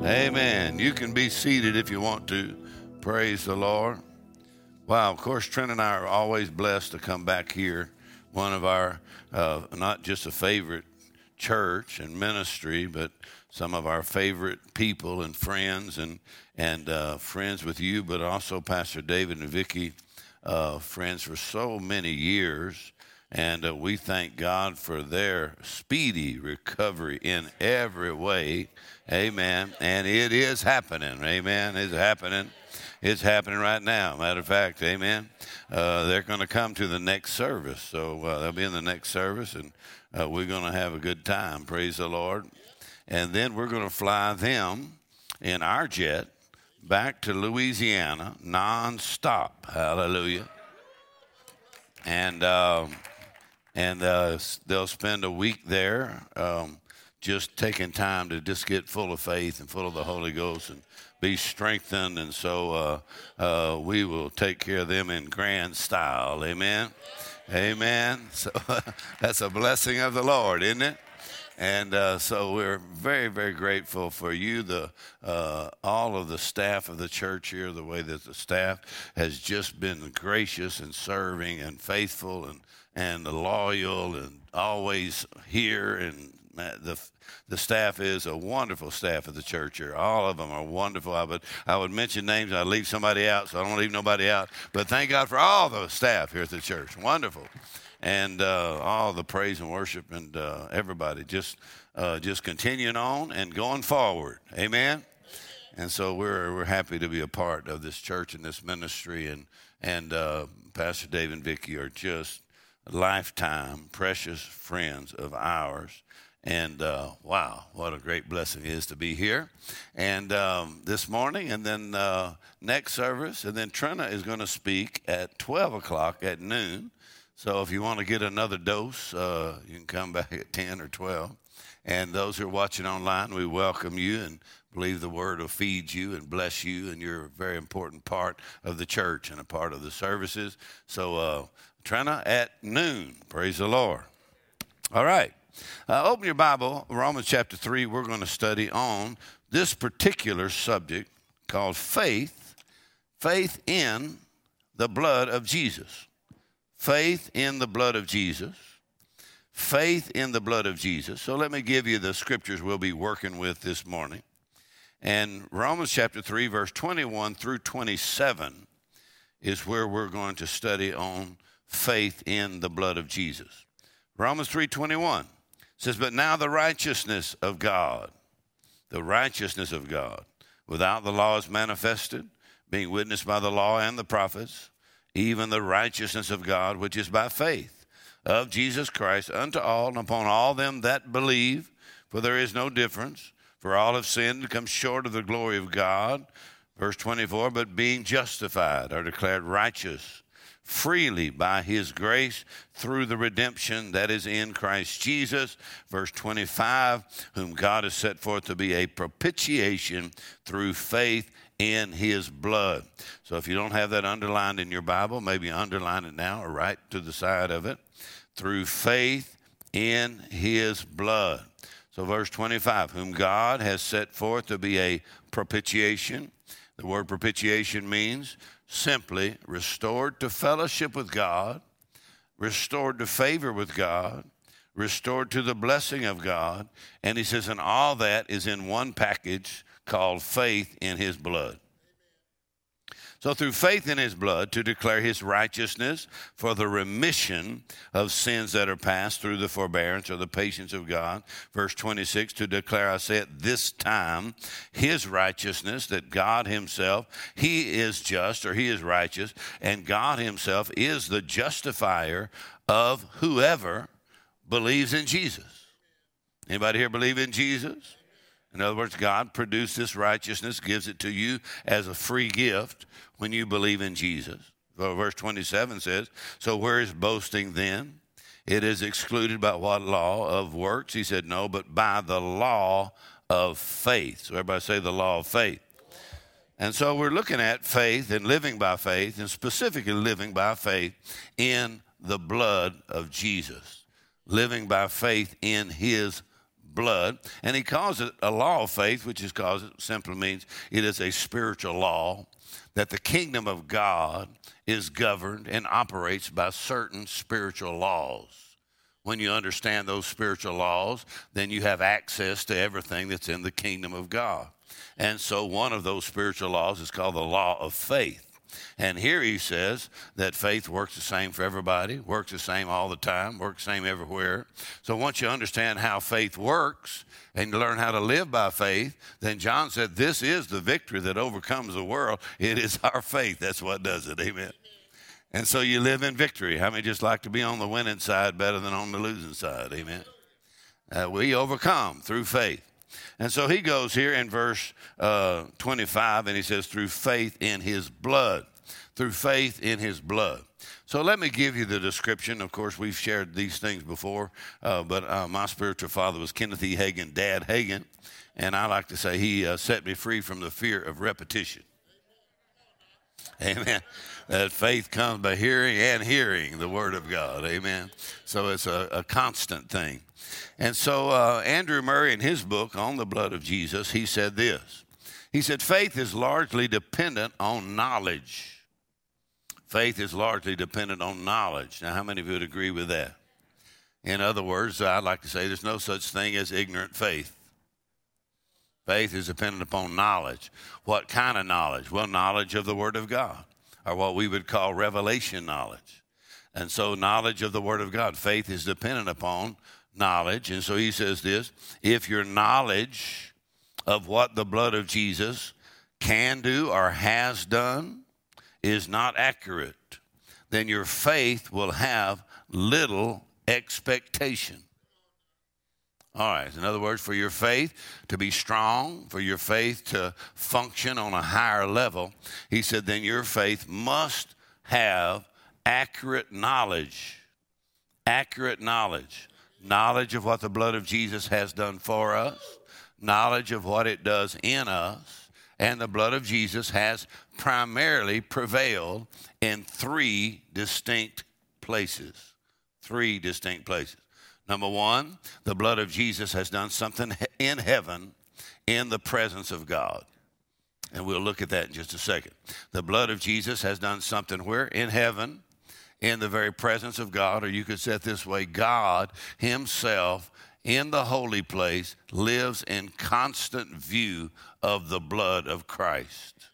Amen. You can be seated if you want to. Praise the Lord. Wow, of course, Trina and I are always blessed to come back here. One of our, uh, not just a favorite church and ministry, but some of our favorite people and friends and, and uh, friends with you, but also Pastor David and Vicki, uh, friends for so many years. And uh, we thank God for their speedy recovery in every way. Amen. And it is happening. Amen. It's happening. It's happening right now. Matter of fact, amen. Uh, they're going to come to the next service. So uh, they'll be in the next service, and uh, we're going to have a good time. Praise the Lord. And then we're going to fly them in our jet back to Louisiana nonstop. Hallelujah. And. And uh, they'll spend a week there um, just taking time to just get full of faith and full of the Holy Ghost and be strengthened. And so uh, uh, we will take care of them in grand style. Amen. Amen. So that's a blessing of the Lord, isn't it? And uh, so we're very, very grateful for you, the uh, all of the staff of the church here, the way that the staff has just been gracious and serving and faithful and and loyal and always here. And the the staff is a wonderful staff of the church here. All of them are wonderful. I would I would mention names. I'd leave somebody out, so I don't leave nobody out. But thank God for all the staff here at the church. Wonderful, and uh, all the praise and worship and uh, everybody just uh, just continuing on and going forward. Amen. And so we're we're happy to be a part of this church and this ministry and and uh, Pastor Dave and Vicky are just lifetime precious friends of ours. And uh, wow, what a great blessing it is to be here. And um, this morning, and then uh, next service, and then Trina is going to speak at 12 o'clock at noon. So if you want to get another dose, uh, you can come back at 10 or 12. And those who are watching online, we welcome you and believe the word will feed you and bless you. And you're a very important part of the church and a part of the services. So uh, Trina at noon. Praise the Lord. All right. Uh, open your Bible, Romans chapter 3. We're going to study on this particular subject called faith, faith in the blood of Jesus. Faith in the blood of Jesus. Faith in the blood of Jesus. So let me give you the scriptures we'll be working with this morning. And Romans chapter 3, verse 21 through 27 is where we're going to study on faith in the blood of Jesus. Romans 3:21 says, "But now the righteousness of God, the righteousness of God, without the law is manifested, being witnessed by the law and the prophets, even the righteousness of God which is by faith of Jesus Christ unto all and upon all them that believe, for there is no difference, for all have sinned and come short of the glory of God." Verse 24, but being justified are declared righteous freely by his grace through the redemption that is in Christ Jesus. Verse 25, whom God has set forth to be a propitiation through faith in his blood. So if you don't have that underlined in your Bible, maybe underline it now or write to the side of it. Through faith in his blood. So, verse 25, whom God has set forth to be a propitiation. The word propitiation means simply restored to fellowship with God, restored to favor with God, restored to the blessing of God. And he says, and all that is in one package called faith in his blood. So, through faith in his blood, to declare his righteousness for the remission of sins that are past through the forbearance or the patience of God. Verse 26, to declare, I say at this time, his righteousness, that God himself, he is just or he is righteous, and God himself is the justifier of whoever believes in Jesus. Anybody here believe in Jesus? In other words, God produced this righteousness, gives it to you as a free gift when you believe in Jesus. verse 27 says, So where is boasting then? It is excluded by what law of works? He said, No, but by the law of faith. So everybody say the law of faith. And so we're looking at faith and living by faith, and specifically living by faith in the blood of Jesus, living by faith in his blood. And he calls it a law of faith, which is because it simply means it is a spiritual law that the kingdom of God is governed and operates by certain spiritual laws. When you understand those spiritual laws, then you have access to everything that's in the kingdom of God. And so one of those spiritual laws is called the law of faith. And here he says that faith works the same for everybody, works the same all the time, works the same everywhere. So once you understand how faith works and you learn how to live by faith, then John said, This is the victory that overcomes the world. It is our faith. That's what does it. Amen. And so you live in victory. How many just like to be on the winning side better than on the losing side? Amen. Uh, we overcome through faith. And so he goes here in verse uh, 25 and he says, through faith in his blood. Through faith in his blood. So let me give you the description. Of course, we've shared these things before, uh, but uh, my spiritual father was Kenneth E. Hagin, Dad Hagin, and I like to say he uh, set me free from the fear of repetition. Amen. That faith comes by hearing and hearing the word of God. Amen. So it's a, a constant thing. And so uh, Andrew Murray, in his book on the blood of Jesus, he said this. He said, faith is largely dependent on knowledge. Faith is largely dependent on knowledge. Now, how many of you would agree with that? In other words, I'd like to say there's no such thing as ignorant faith. Faith is dependent upon knowledge. What kind of knowledge? Well, knowledge of the Word of God, or what we would call revelation knowledge. And so, knowledge of the Word of God. Faith is dependent upon knowledge. And so he says this if your knowledge of what the blood of Jesus can do or has done is not accurate, then your faith will have little expectation. All right, in other words, for your faith to be strong, for your faith to function on a higher level, he said, then your faith must have accurate knowledge. Accurate knowledge knowledge of what the blood of Jesus has done for us, knowledge of what it does in us, and the blood of Jesus has primarily prevailed in three distinct places. Three distinct places. Number one, the blood of Jesus has done something in heaven in the presence of God. And we'll look at that in just a second. The blood of Jesus has done something where? In heaven in the very presence of God, or you could say it this way God Himself in the holy place lives in constant view of the blood of Christ.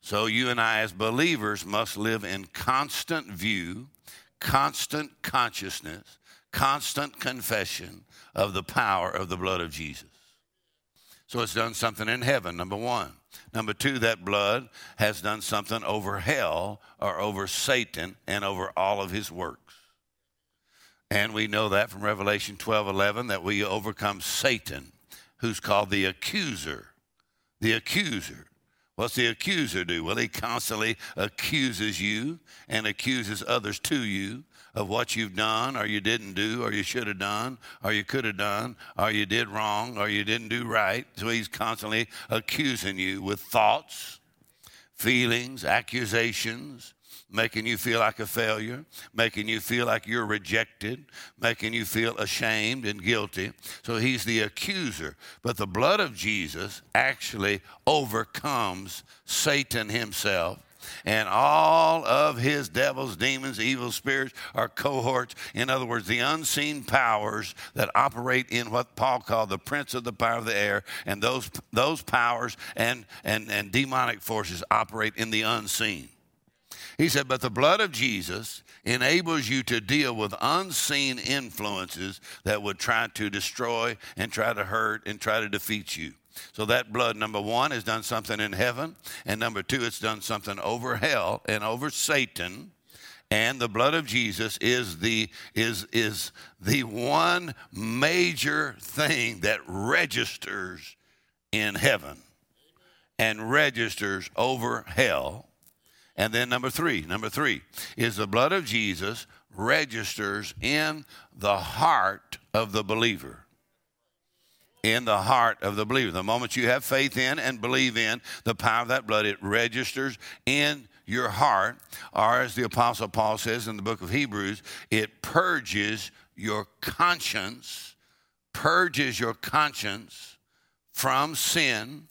So you and I, as believers, must live in constant view, constant consciousness, constant confession of the power of the blood of Jesus. So it's done something in heaven, number one. Number two, that blood has done something over hell or over Satan and over all of his works. And we know that from Revelation 12 11 that we overcome Satan, who's called the accuser. The accuser. What's the accuser do? Well, he constantly accuses you and accuses others to you of what you've done or you didn't do or you should have done or you could have done or you did wrong or you didn't do right. So he's constantly accusing you with thoughts, feelings, accusations, making you feel like a failure, making you feel like you're rejected, making you feel ashamed and guilty. So he's the accuser. But the blood of Jesus actually overcomes Satan himself and all of his devils, demons, evil spirits are cohorts. In other words, the unseen powers that operate in what Paul called the prince of the power of the air, and those, those powers and, and, and demonic forces operate in the unseen. He said, But the blood of Jesus enables you to deal with unseen influences that would try to destroy and try to hurt and try to defeat you. So that blood, number one, has done something in heaven, and number two, it's done something over hell and over Satan. And the blood of Jesus is the is is the one major thing that registers in heaven and registers over hell. And then number three, number three is the blood of Jesus registers in the heart of the believer in the heart of the believer. The moment you have faith in and believe in the power of that blood, it registers in your heart, or as the Apostle Paul says in the book of Hebrews, it purges your conscience purges your conscience from sin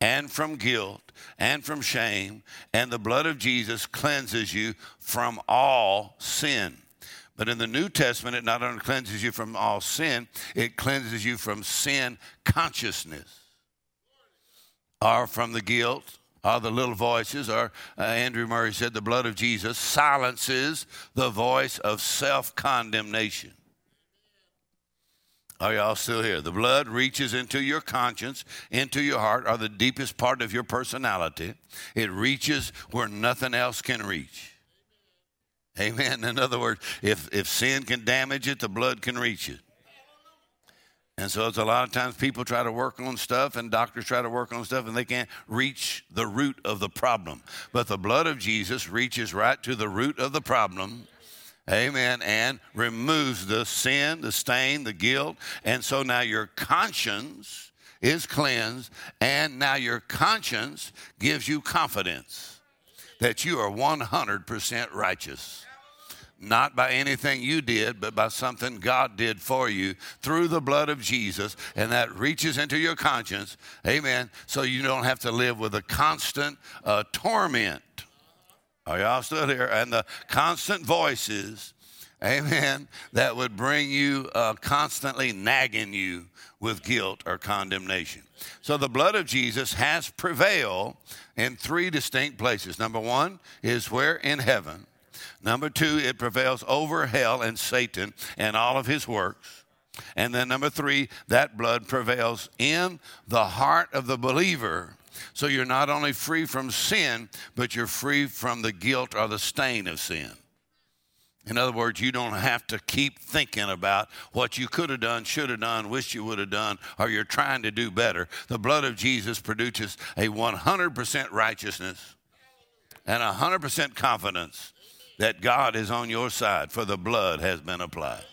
and from guilt and from shame, and the blood of Jesus cleanses you from all sin. But in the New Testament, it not only cleanses you from all sin, it cleanses you from sin consciousness or from the guilt or the little voices, or uh, Andrew Murray said, the blood of Jesus silences the voice of self condemnation. Are y'all still here? The blood reaches into your conscience, into your heart, or the deepest part of your personality. It reaches where nothing else can reach. Amen. In other words, if, if sin can damage it, the blood can reach it. And so it's a lot of times people try to work on stuff and doctors try to work on stuff and they can't reach the root of the problem. But the blood of Jesus reaches right to the root of the problem Amen. And removes the sin, the stain, the guilt. And so now your conscience is cleansed, and now your conscience gives you confidence that you are 100% righteous. Not by anything you did, but by something God did for you through the blood of Jesus, and that reaches into your conscience. Amen. So you don't have to live with a constant uh, torment are y'all still here? And the constant voices, amen, that would bring you uh, constantly nagging you with guilt or condemnation. So the blood of Jesus has prevailed in three distinct places. Number one is where? In heaven. Number two, it prevails over hell and Satan and all of his works. And then number three, that blood prevails in the heart of the believer so you're not only free from sin, but you're free from the guilt or the stain of sin. In other words, you don't have to keep thinking about what you could have done, should have done, wish you would have done, or you're trying to do better. The blood of Jesus produces a 100% righteousness and 100% confidence that God is on your side, for the blood has been applied.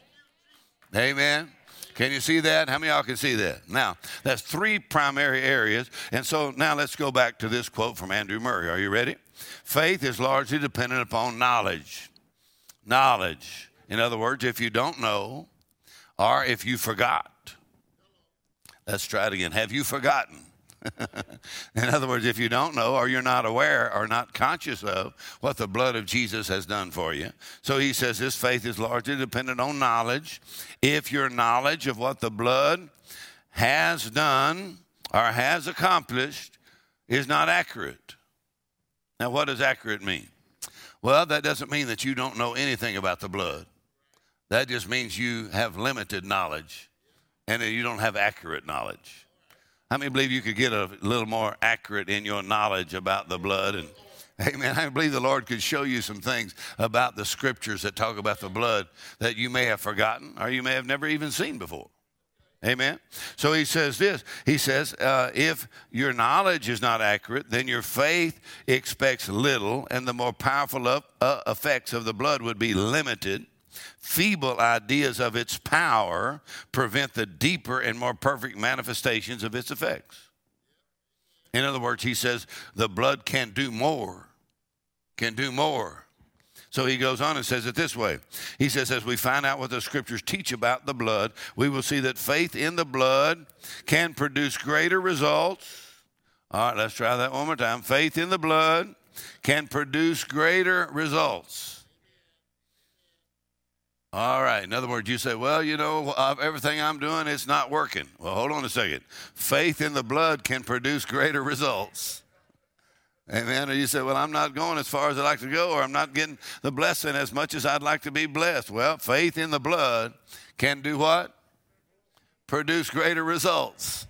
Amen. Can you see that? How many of y'all can see that? Now, that's three primary areas. And so now let's go back to this quote from Andrew Murray. Are you ready? Faith is largely dependent upon knowledge. Knowledge. In other words, if you don't know or if you forgot. Let's try it again. Have you forgotten? in other words, if you don't know or you're not aware or not conscious of what the blood of Jesus has done for you. So he says this faith is largely dependent on knowledge. If your knowledge of what the blood has done or has accomplished is not accurate. Now, what does accurate mean? Well, that doesn't mean that you don't know anything about the blood. That just means you have limited knowledge and you don't have accurate knowledge. How many believe you could get a little more accurate in your knowledge about the blood? And Amen. I believe the Lord could show you some things about the scriptures that talk about the blood that you may have forgotten or you may have never even seen before. Amen. So he says this. He says, uh, if your knowledge is not accurate, then your faith expects little, and the more powerful uh, effects of the blood would be limited feeble ideas of its power prevent the deeper and more perfect manifestations of its effects. In other words, he says the blood can do more, can do more. So he goes on and says it this way. He says, as we find out what the scriptures teach about the blood, we will see that faith in the blood can produce greater results. All right, let's try that one more time. Faith in the blood can produce greater results. All right. In other words, you say, well, you know, uh, everything I'm doing, it's not working. Well, hold on a second. Faith in the blood can produce greater results. Amen. Or you say, well, I'm not going as far as I'd like to go, or I'm not getting the blessing as much as I'd like to be blessed. Well, faith in the blood can do what? Produce greater results.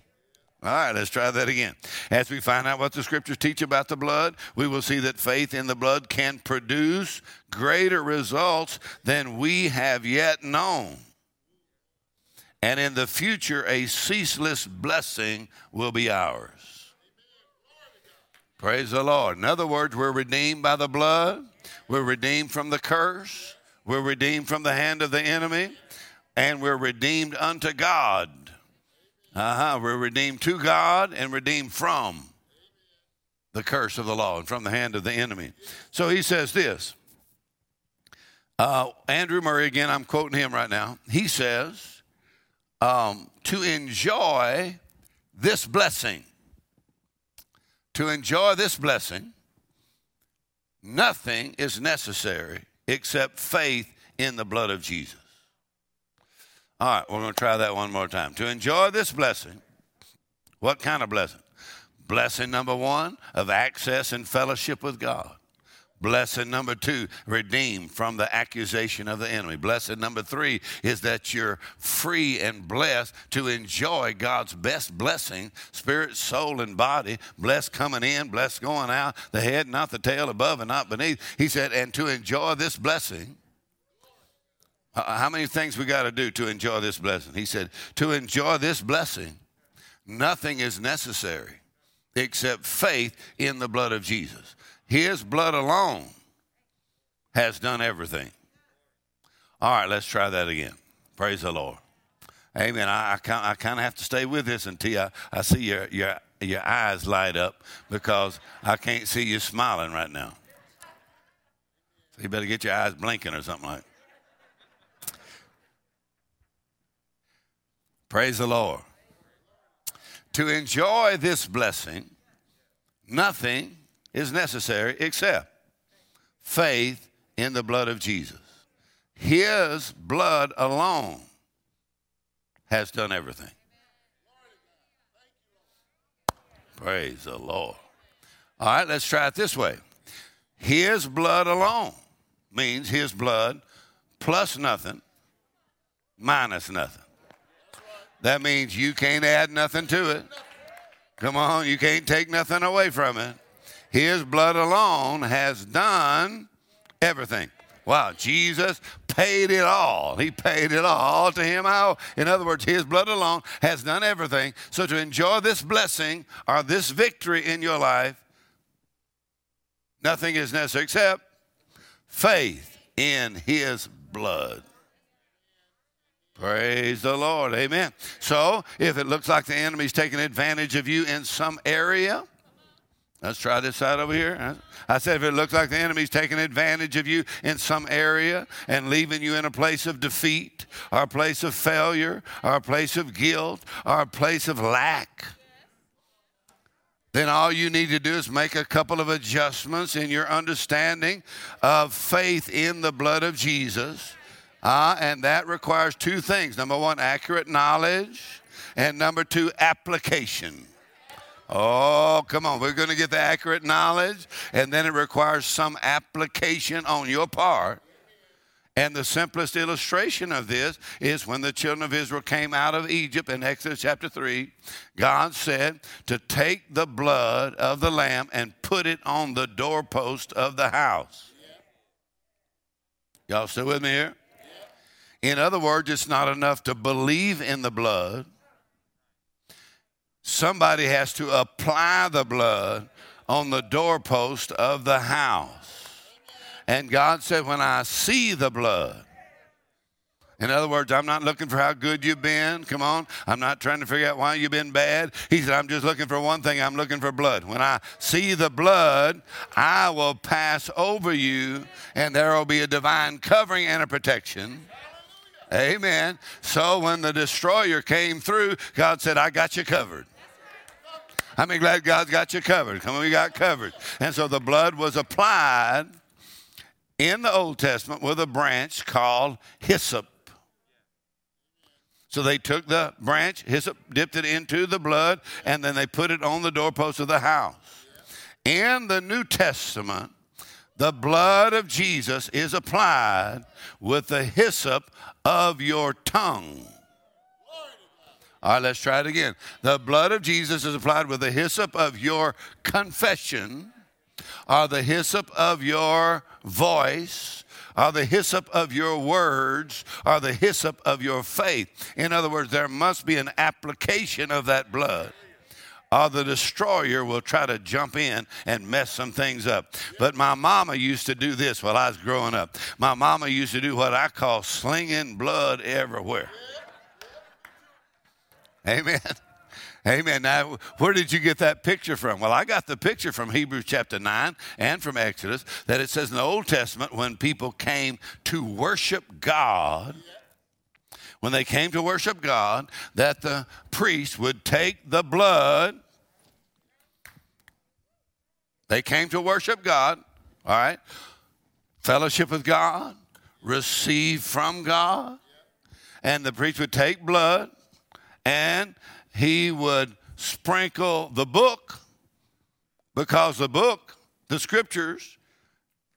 All right, let's try that again. As we find out what the scriptures teach about the blood, we will see that faith in the blood can produce greater results than we have yet known. And in the future, a ceaseless blessing will be ours. Praise the Lord. In other words, we're redeemed by the blood, we're redeemed from the curse, we're redeemed from the hand of the enemy, and we're redeemed unto God. Uh-huh. We're redeemed to God and redeemed from the curse of the law and from the hand of the enemy. So he says this. Uh, Andrew Murray, again, I'm quoting him right now. He says, um, to enjoy this blessing, to enjoy this blessing, nothing is necessary except faith in the blood of Jesus. All right, we're going to try that one more time. To enjoy this blessing, what kind of blessing? Blessing number one of access and fellowship with God. Blessing number two, redeemed from the accusation of the enemy. Blessing number three is that you're free and blessed to enjoy God's best blessing, spirit, soul, and body. Blessed coming in, blessed going out, the head, not the tail, above and not beneath. He said, and to enjoy this blessing, uh, how many things we got to do to enjoy this blessing? He said, to enjoy this blessing, nothing is necessary except faith in the blood of Jesus. His blood alone has done everything. All right, let's try that again. Praise the Lord. Amen. I, I, I kind of have to stay with this until I, I see your, your, your eyes light up because I can't see you smiling right now. So you better get your eyes blinking or something like Praise the Lord. To enjoy this blessing, nothing is necessary except faith in the blood of Jesus. His blood alone has done everything. Praise the Lord. All right, let's try it this way. His blood alone means his blood plus nothing, minus nothing. That means you can't add nothing to it. Come on, you can't take nothing away from it. His blood alone has done everything. Wow, Jesus paid it all. He paid it all to him. How? In other words, his blood alone has done everything. So to enjoy this blessing or this victory in your life, nothing is necessary except faith in his blood. Praise the Lord. Amen. So, if it looks like the enemy's taking advantage of you in some area, Let's try this side over here. I said, if it looks like the enemy's taking advantage of you in some area and leaving you in a place of defeat, or a place of failure, or a place of guilt, or a place of lack, then all you need to do is make a couple of adjustments in your understanding of faith in the blood of Jesus. Uh, and that requires two things number one, accurate knowledge, and number two, application. Oh, come on. We're going to get the accurate knowledge, and then it requires some application on your part. And the simplest illustration of this is when the children of Israel came out of Egypt in Exodus chapter 3, God said to take the blood of the lamb and put it on the doorpost of the house. Y'all still with me here? In other words, it's not enough to believe in the blood somebody has to apply the blood on the doorpost of the house. And God said, When I see the blood, in other words, I'm not looking for how good you've been. Come on. I'm not trying to figure out why you've been bad. He said, I'm just looking for one thing. I'm looking for blood. When I see the blood, I will pass over you, and there will be a divine covering and a protection. Amen. So when the destroyer came through, God said, I got you covered. How many glad God's got you covered? Come on, we got covered. And so the blood was applied in the Old Testament with a branch called hyssop. So they took the branch, hyssop, dipped it into the blood, and then they put it on the doorpost of the house. In the New Testament, the blood of Jesus is applied with the hyssop of your tongue. All right, let's try it again. The blood of Jesus is applied with the hyssop of your confession, or the hyssop of your voice, or the hyssop of your words, or the hyssop of your faith. In other words, there must be an application of that blood or the destroyer will try to jump in and mess some things up. But my mama used to do this while I was growing up. My mama used to do what I call slinging blood everywhere. Amen. Amen. Now, where did you get that picture from? Well, I got the picture from Hebrews chapter 9 and from Exodus that it says in the Old Testament when people came to worship God, when they came to worship God, that the priest would take the blood. They came to worship God, all right? Fellowship with God, receive from God. And the priest would take blood and he would sprinkle the book because the book, the scriptures,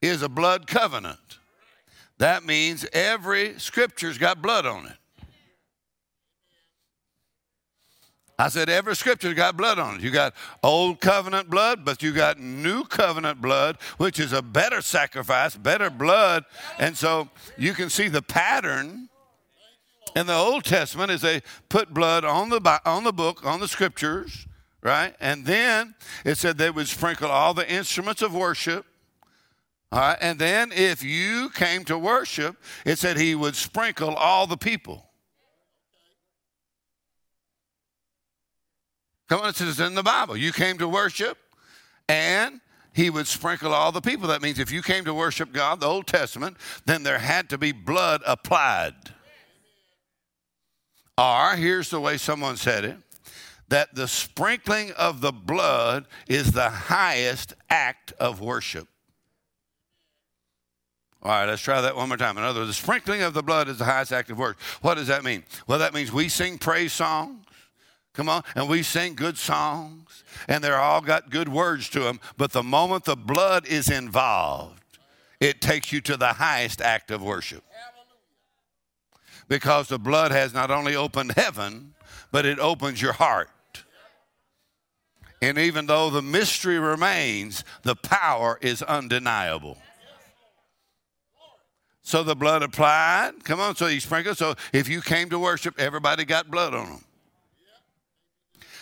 is a blood covenant. That means every scripture's got blood on it. I said every scripture's got blood on it. You got old covenant blood, but you got new covenant blood, which is a better sacrifice, better blood. And so you can see the pattern in the Old Testament is they put blood on the on the book, on the scriptures, right? And then it said they would sprinkle all the instruments of worship. All right, and then if you came to worship, it said he would sprinkle all the people. Come on, it says in the Bible. You came to worship, and he would sprinkle all the people. That means if you came to worship God, the Old Testament, then there had to be blood applied. Or, here's the way someone said it that the sprinkling of the blood is the highest act of worship. All right, let's try that one more time. In other words, the sprinkling of the blood is the highest act of worship. What does that mean? Well, that means we sing praise songs. Come on, and we sing good songs, and they're all got good words to them. But the moment the blood is involved, it takes you to the highest act of worship because the blood has not only opened heaven, but it opens your heart. And even though the mystery remains, the power is undeniable. So the blood applied. Come on, so you sprinkle. So if you came to worship, everybody got blood on them.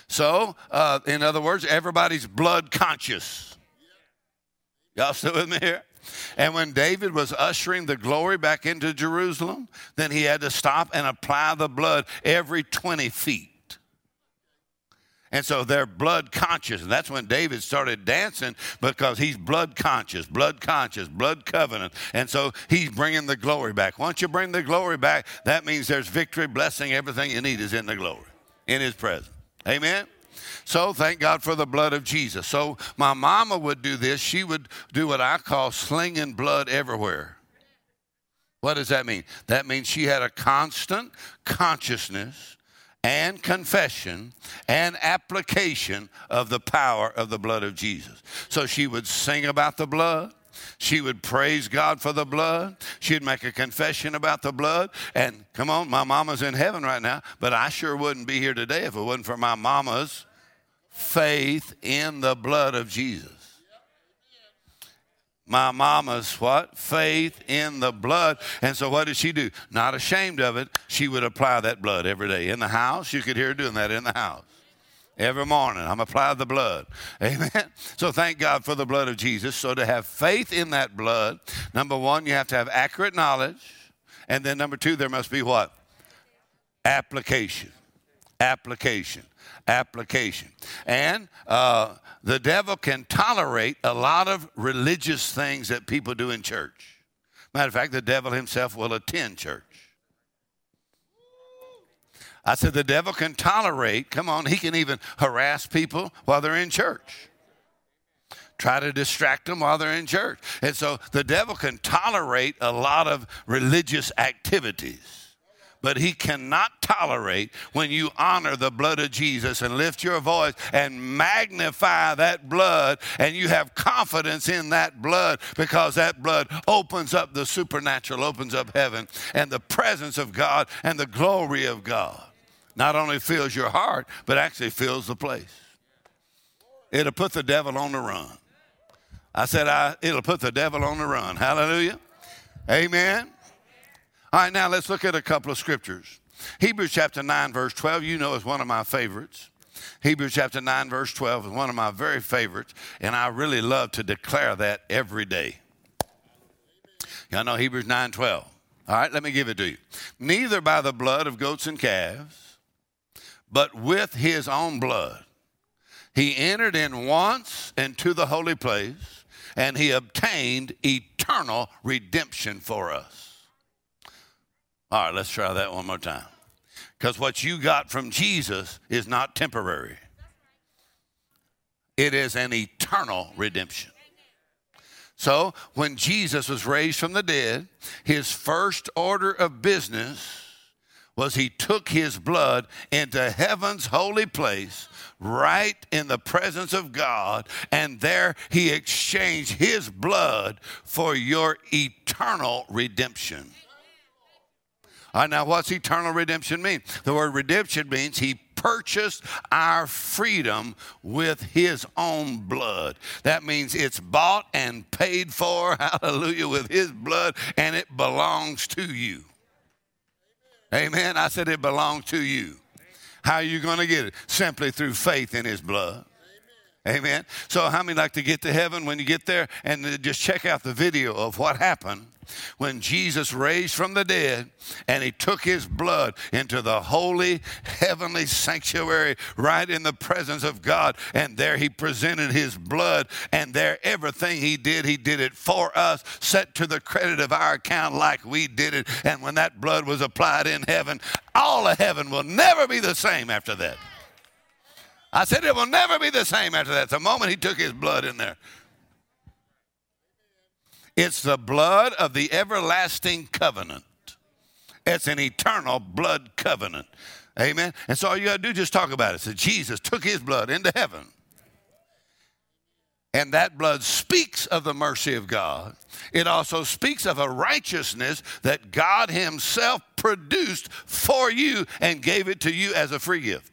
So, uh, in other words, everybody's blood conscious. Y'all still with me here? And when David was ushering the glory back into Jerusalem, then he had to stop and apply the blood every 20 feet. And so they're blood conscious. And that's when David started dancing because he's blood conscious, blood conscious, blood covenant. And so he's bringing the glory back. Once you bring the glory back, that means there's victory, blessing, everything you need is in the glory, in his presence. Amen? So thank God for the blood of Jesus. So my mama would do this. She would do what I call slinging blood everywhere. What does that mean? That means she had a constant consciousness and confession and application of the power of the blood of Jesus. So she would sing about the blood. She would praise God for the blood. She'd make a confession about the blood. And come on, my mama's in heaven right now, but I sure wouldn't be here today if it wasn't for my mama's faith in the blood of Jesus. My mama's what? Faith in the blood. And so what did she do? Not ashamed of it. She would apply that blood every day. In the house, you could hear her doing that in the house. Every morning, I'm applying the blood. Amen. So thank God for the blood of Jesus. So to have faith in that blood, number one, you have to have accurate knowledge. And then number two, there must be what? Application. Application application. And uh, the devil can tolerate a lot of religious things that people do in church. Matter of fact, the devil himself will attend church. I said the devil can tolerate, come on, he can even harass people while they're in church. Try to distract them while they're in church. And so the devil can tolerate a lot of religious activities but he cannot tolerate when you honor the blood of Jesus and lift your voice and magnify that blood and you have confidence in that blood because that blood opens up the supernatural, opens up heaven and the presence of God and the glory of God. Not only fills your heart, but actually fills the place. It'll put the devil on the run. I said, I, it'll put the devil on the run. Hallelujah. Amen. All right, now let's look at a couple of scriptures. Hebrews chapter 9, verse 12, you know, is one of my favorites. Hebrews chapter 9, verse 12 is one of my very favorites, and I really love to declare that every day. Y'all know Hebrews 9 12. All right, let me give it to you. Neither by the blood of goats and calves, but with his own blood. He entered in once into the holy place, and he obtained eternal redemption for us. All right, let's try that one more time. Because what you got from Jesus is not temporary, it is an eternal redemption. So, when Jesus was raised from the dead, his first order of business was he took his blood into heaven's holy place, right in the presence of God, and there he exchanged his blood for your eternal redemption. Right, now, what's eternal redemption mean? The word redemption means he purchased our freedom with his own blood. That means it's bought and paid for, hallelujah, with his blood, and it belongs to you. Amen. I said it belongs to you. How are you going to get it? Simply through faith in his blood. Amen. So, how many like to get to heaven when you get there and uh, just check out the video of what happened when Jesus raised from the dead and he took his blood into the holy heavenly sanctuary right in the presence of God. And there he presented his blood, and there everything he did, he did it for us, set to the credit of our account like we did it. And when that blood was applied in heaven, all of heaven will never be the same after that. I said it will never be the same after that. The moment he took his blood in there. It's the blood of the everlasting covenant. It's an eternal blood covenant. Amen. And so all you got to do is just talk about it. So Jesus took his blood into heaven. And that blood speaks of the mercy of God. It also speaks of a righteousness that God Himself produced for you and gave it to you as a free gift.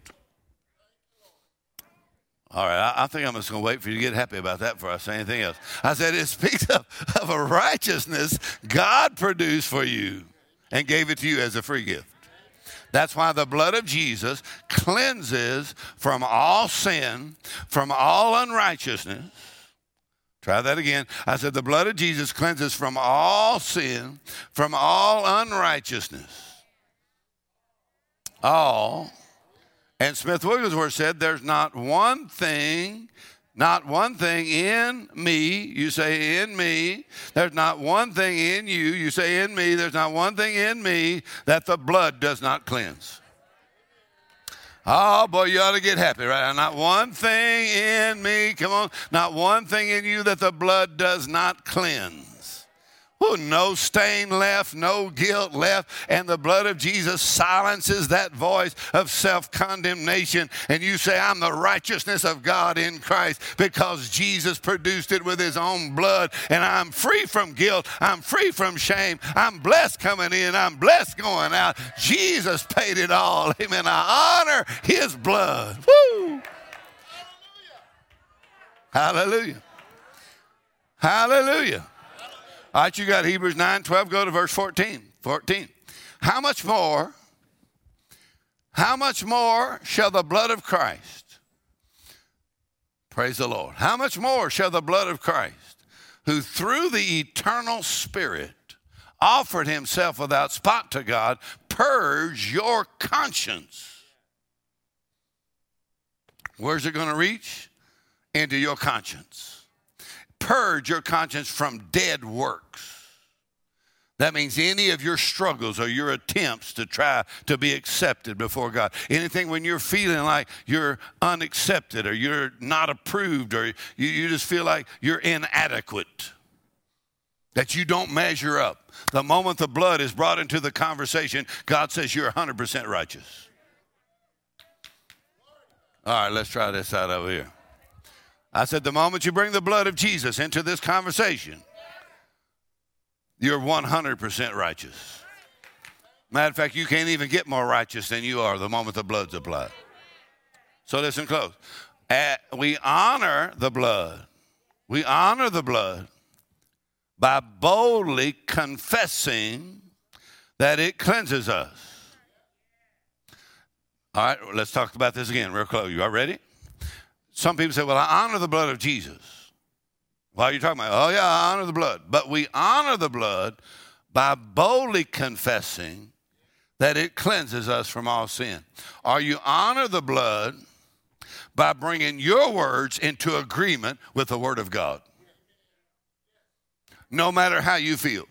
All right, I, I think I'm just going to wait for you to get happy about that before I say anything else. I said it speaks of, of a righteousness God produced for you and gave it to you as a free gift. That's why the blood of Jesus cleanses from all sin, from all unrighteousness. Try that again. I said the blood of Jesus cleanses from all sin, from all unrighteousness. All and Smith Wigglesworth said, There's not one thing, not one thing in me, you say in me. There's not one thing in you, you say in me. There's not one thing in me that the blood does not cleanse. Oh boy, you ought to get happy, right? Not one thing in me, come on, not one thing in you that the blood does not cleanse. Oh, no stain left, no guilt left, and the blood of Jesus silences that voice of self condemnation. And you say, I'm the righteousness of God in Christ because Jesus produced it with his own blood, and I'm free from guilt, I'm free from shame, I'm blessed coming in, I'm blessed going out. Jesus paid it all. Amen. I honor his blood. Woo! Hallelujah. Hallelujah. All right, you got Hebrews 9 12. Go to verse 14. 14. How much more, how much more shall the blood of Christ, praise the Lord, how much more shall the blood of Christ, who through the eternal Spirit offered himself without spot to God, purge your conscience? Where's it going to reach? Into your conscience purge your conscience from dead works. That means any of your struggles or your attempts to try to be accepted before God. Anything when you're feeling like you're unaccepted or you're not approved or you, you just feel like you're inadequate, that you don't measure up. The moment the blood is brought into the conversation, God says you're 100% righteous. All right, let's try this out over here. I said, the moment you bring the blood of Jesus into this conversation, you're 100% righteous. Matter of fact, you can't even get more righteous than you are the moment the blood's applied. So listen close. At, we honor the blood. We honor the blood by boldly confessing that it cleanses us. All right, let's talk about this again real close. You all ready? Some people say, well, I honor the blood of Jesus. Why are you talking about? Oh, yeah, I honor the blood. But we honor the blood by boldly confessing that it cleanses us from all sin. Or you honor the blood by bringing your words into agreement with the Word of God. No matter how you feel.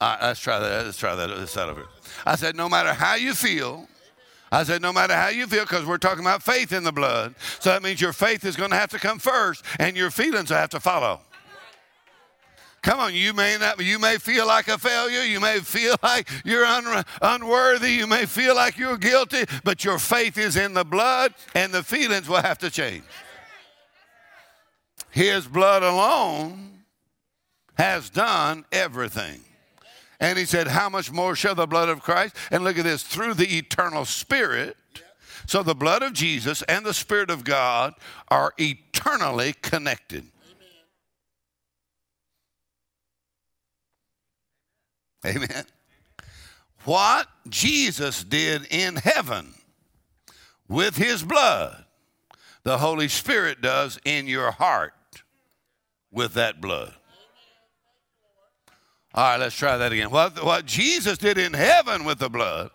Right, let's try that. Let's try that. This side of it. I said, no matter how you feel, I said, no matter how you feel, because we're talking about faith in the blood. So that means your faith is going to have to come first, and your feelings will have to follow. Come on, you may not, you may feel like a failure. You may feel like you're un, unworthy. You may feel like you're guilty, but your faith is in the blood, and the feelings will have to change. His blood alone has done everything. And he said, How much more shall the blood of Christ? And look at this through the eternal Spirit. So the blood of Jesus and the Spirit of God are eternally connected. Amen. Amen. What Jesus did in heaven with his blood, the Holy Spirit does in your heart with that blood. All right, let's try that again. What, what Jesus did in heaven with the blood,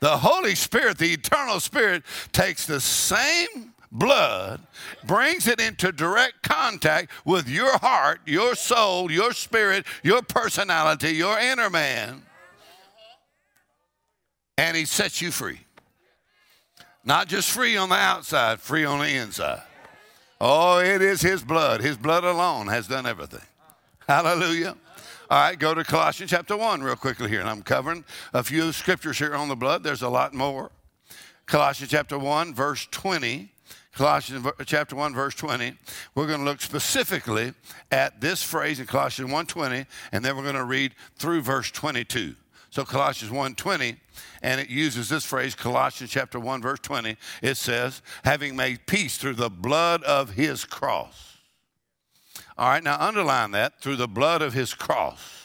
the Holy Spirit, the eternal Spirit, takes the same blood, brings it into direct contact with your heart, your soul, your spirit, your personality, your inner man, and He sets you free. Not just free on the outside, free on the inside. Oh, it is His blood. His blood alone has done everything. Hallelujah. All right, go to Colossians chapter 1 real quickly here. And I'm covering a few scriptures here on the blood. There's a lot more. Colossians chapter 1, verse 20. Colossians chapter 1 verse 20 we're going to look specifically at this phrase in Colossians 1:20 and then we're going to read through verse 22 so Colossians 1:20 and it uses this phrase Colossians chapter 1 verse 20 it says having made peace through the blood of his cross all right, now underline that through the blood of his cross.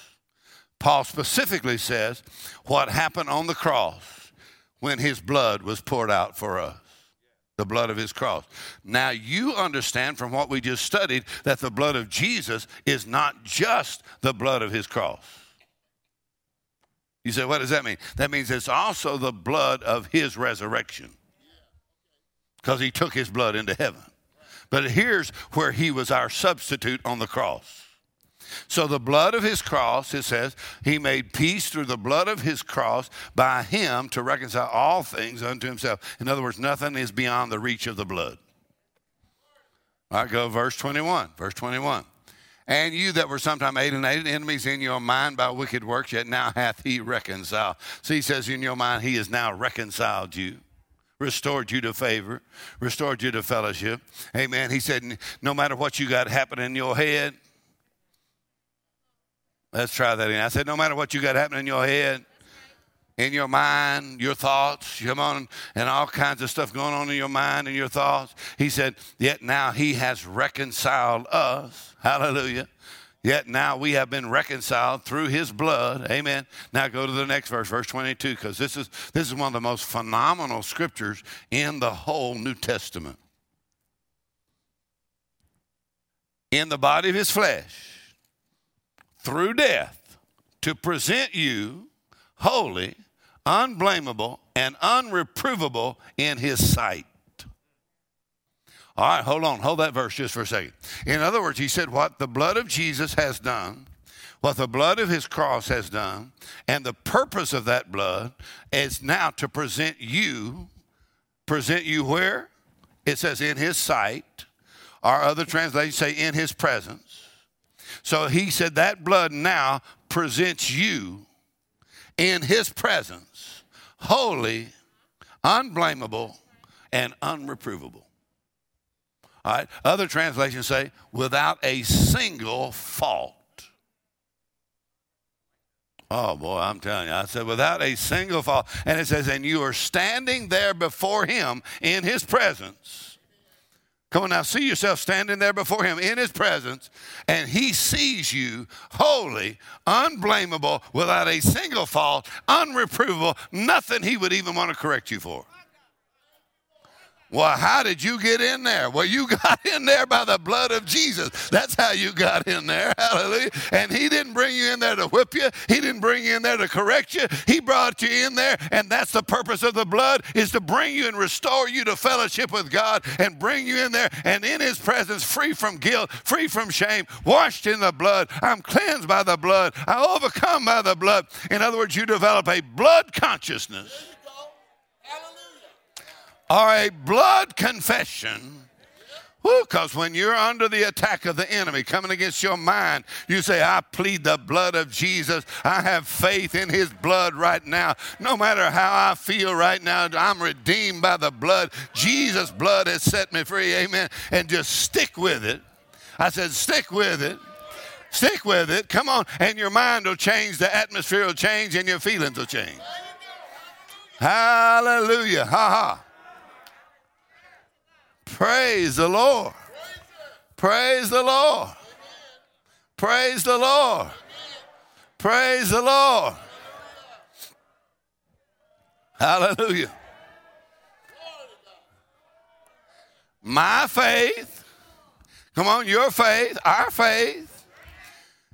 Paul specifically says what happened on the cross when his blood was poured out for us. The blood of his cross. Now, you understand from what we just studied that the blood of Jesus is not just the blood of his cross. You say, what does that mean? That means it's also the blood of his resurrection because he took his blood into heaven. But here's where he was our substitute on the cross. So, the blood of his cross, it says, he made peace through the blood of his cross by him to reconcile all things unto himself. In other words, nothing is beyond the reach of the blood. Right, go verse 21. Verse 21. And you that were sometime alienated enemies in your mind by wicked works, yet now hath he reconciled. So he says in your mind, he has now reconciled you restored you to favor, restored you to fellowship. Amen. He said, no matter what you got happening in your head, let's try that again. I said, no matter what you got happening in your head, in your mind, your thoughts, come on, and all kinds of stuff going on in your mind and your thoughts. He said, yet now he has reconciled us. Hallelujah Yet now we have been reconciled through his blood. Amen. Now go to the next verse, verse 22, because this is, this is one of the most phenomenal scriptures in the whole New Testament. In the body of his flesh, through death, to present you holy, unblameable, and unreprovable in his sight. All right, hold on. Hold that verse just for a second. In other words, he said, What the blood of Jesus has done, what the blood of his cross has done, and the purpose of that blood is now to present you, present you where? It says in his sight. Our other translations say in his presence. So he said that blood now presents you in his presence, holy, unblameable, and unreprovable. All right. Other translations say, without a single fault. Oh boy, I'm telling you. I said, without a single fault. And it says, and you are standing there before him in his presence. Come on now, see yourself standing there before him in his presence, and he sees you holy, unblameable, without a single fault, unreprovable, nothing he would even want to correct you for. Well, how did you get in there? Well, you got in there by the blood of Jesus. That's how you got in there. Hallelujah. And He didn't bring you in there to whip you, He didn't bring you in there to correct you. He brought you in there, and that's the purpose of the blood is to bring you and restore you to fellowship with God and bring you in there and in His presence, free from guilt, free from shame, washed in the blood. I'm cleansed by the blood. I overcome by the blood. In other words, you develop a blood consciousness or a blood confession. Because when you're under the attack of the enemy coming against your mind, you say, I plead the blood of Jesus. I have faith in his blood right now. No matter how I feel right now, I'm redeemed by the blood. Jesus' blood has set me free. Amen. And just stick with it. I said, stick with it. Stick with it. Come on. And your mind will change, the atmosphere will change, and your feelings will change. Hallelujah. Ha ha. Praise the Lord. Praise the Lord. Praise the Lord. Praise the Lord. Hallelujah. My faith, come on, your faith, our faith.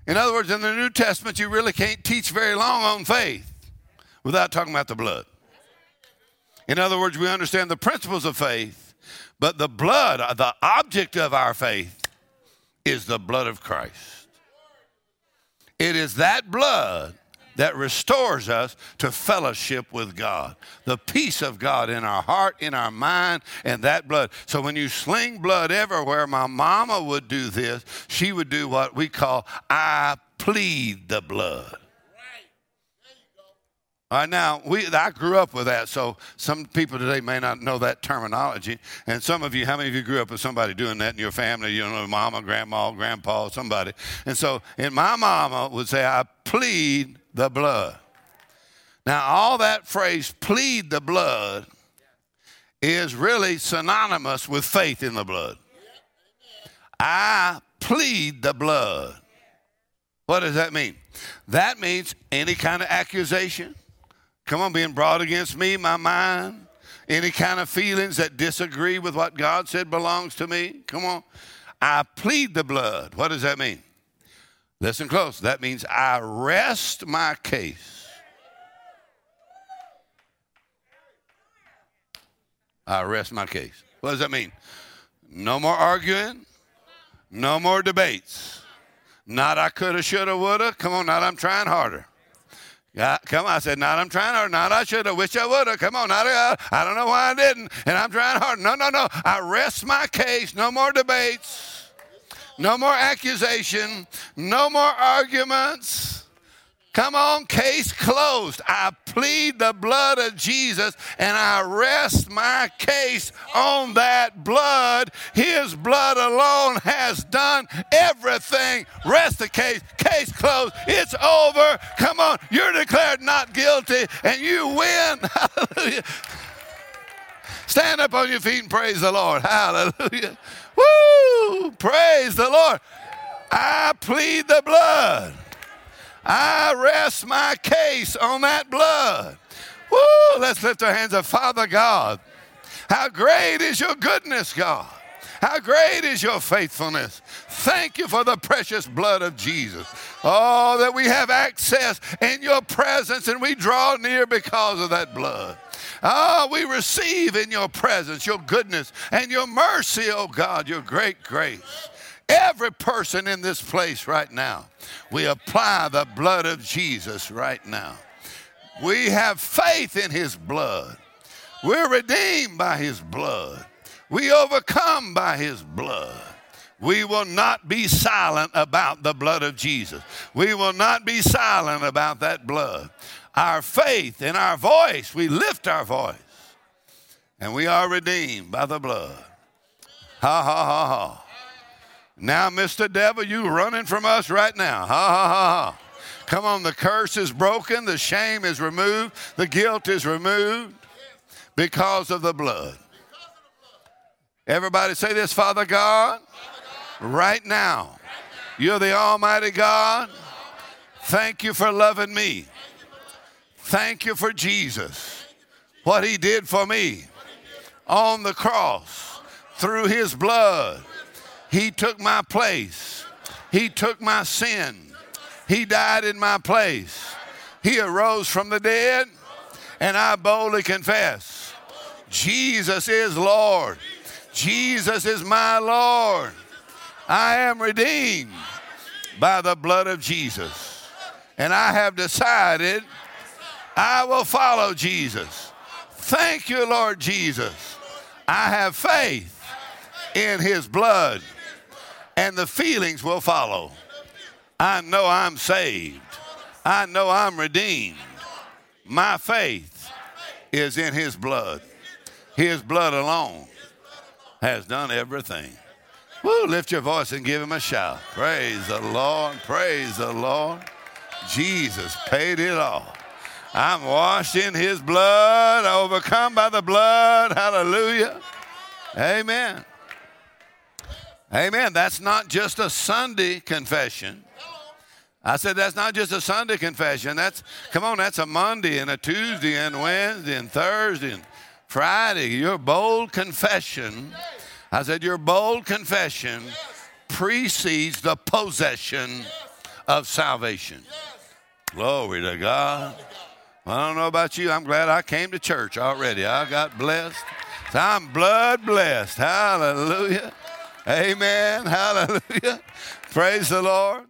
In other words, in the New Testament, you really can't teach very long on faith without talking about the blood. In other words, we understand the principles of faith but the blood, the object of our faith, is the blood of Christ. It is that blood that restores us to fellowship with God. The peace of God in our heart, in our mind, and that blood. So when you sling blood everywhere, my mama would do this. She would do what we call, I plead the blood. Right, now we I grew up with that, so some people today may not know that terminology. And some of you, how many of you grew up with somebody doing that in your family? You know, mama, grandma, grandpa, somebody. And so, and my mama would say, "I plead the blood." Now, all that phrase "plead the blood" is really synonymous with faith in the blood. I plead the blood. What does that mean? That means any kind of accusation Come on, being brought against me, my mind. Any kind of feelings that disagree with what God said belongs to me. Come on. I plead the blood. What does that mean? Listen close. That means I rest my case. I rest my case. What does that mean? No more arguing. No more debates. Not I coulda, shoulda, woulda. Come on, not I'm trying harder. Yeah, come on. I said, not I'm trying hard. Not I should have. Wish I would have. Come on. Not I, I don't know why I didn't. And I'm trying hard. No, no, no. I rest my case. No more debates. No more accusation. No more arguments. Come on, case closed. I plead the blood of Jesus and I rest my case on that blood. His blood alone has done everything. Rest the case. Case closed. It's over. Come on, you're declared not guilty and you win. Hallelujah. Stand up on your feet and praise the Lord. Hallelujah. Woo! Praise the Lord. I plead the blood. I rest my case on that blood. Woo! Let's lift our hands up. Father God, how great is your goodness, God. How great is your faithfulness. Thank you for the precious blood of Jesus. Oh, that we have access in your presence and we draw near because of that blood. Oh, we receive in your presence your goodness and your mercy, oh God, your great grace. Every person in this place right now, we apply the blood of Jesus right now. We have faith in his blood. We're redeemed by his blood. We overcome by his blood. We will not be silent about the blood of Jesus. We will not be silent about that blood. Our faith and our voice, we lift our voice. And we are redeemed by the blood. Ha ha ha ha. Now, Mr. Devil, you running from us right now. Ha ha ha ha. Come on, the curse is broken, the shame is removed, the guilt is removed because of the blood. Everybody say this, Father God, right now, you're the Almighty God. Thank you for loving me. Thank you for Jesus, what He did for me on the cross through his blood. He took my place. He took my sin. He died in my place. He arose from the dead, and I boldly confess Jesus is Lord. Jesus is my Lord. I am redeemed by the blood of Jesus. And I have decided I will follow Jesus. Thank you, Lord Jesus. I have faith in his blood, and the feelings will follow. I know I'm saved. I know I'm redeemed. My faith is in his blood. His blood alone has done everything. Woo, lift your voice and give him a shout. Praise the Lord. Praise the Lord. Jesus paid it all. I'm washed in his blood, overcome by the blood. Hallelujah. Amen. Amen. That's not just a Sunday confession. I said that's not just a Sunday confession. That's come on, that's a Monday and a Tuesday and Wednesday and Thursday and Friday. Your bold confession. I said your bold confession precedes the possession of salvation. Glory to God. I don't know about you. I'm glad I came to church already. I got blessed. I'm blood blessed. Hallelujah. Amen. Hallelujah. Praise the Lord.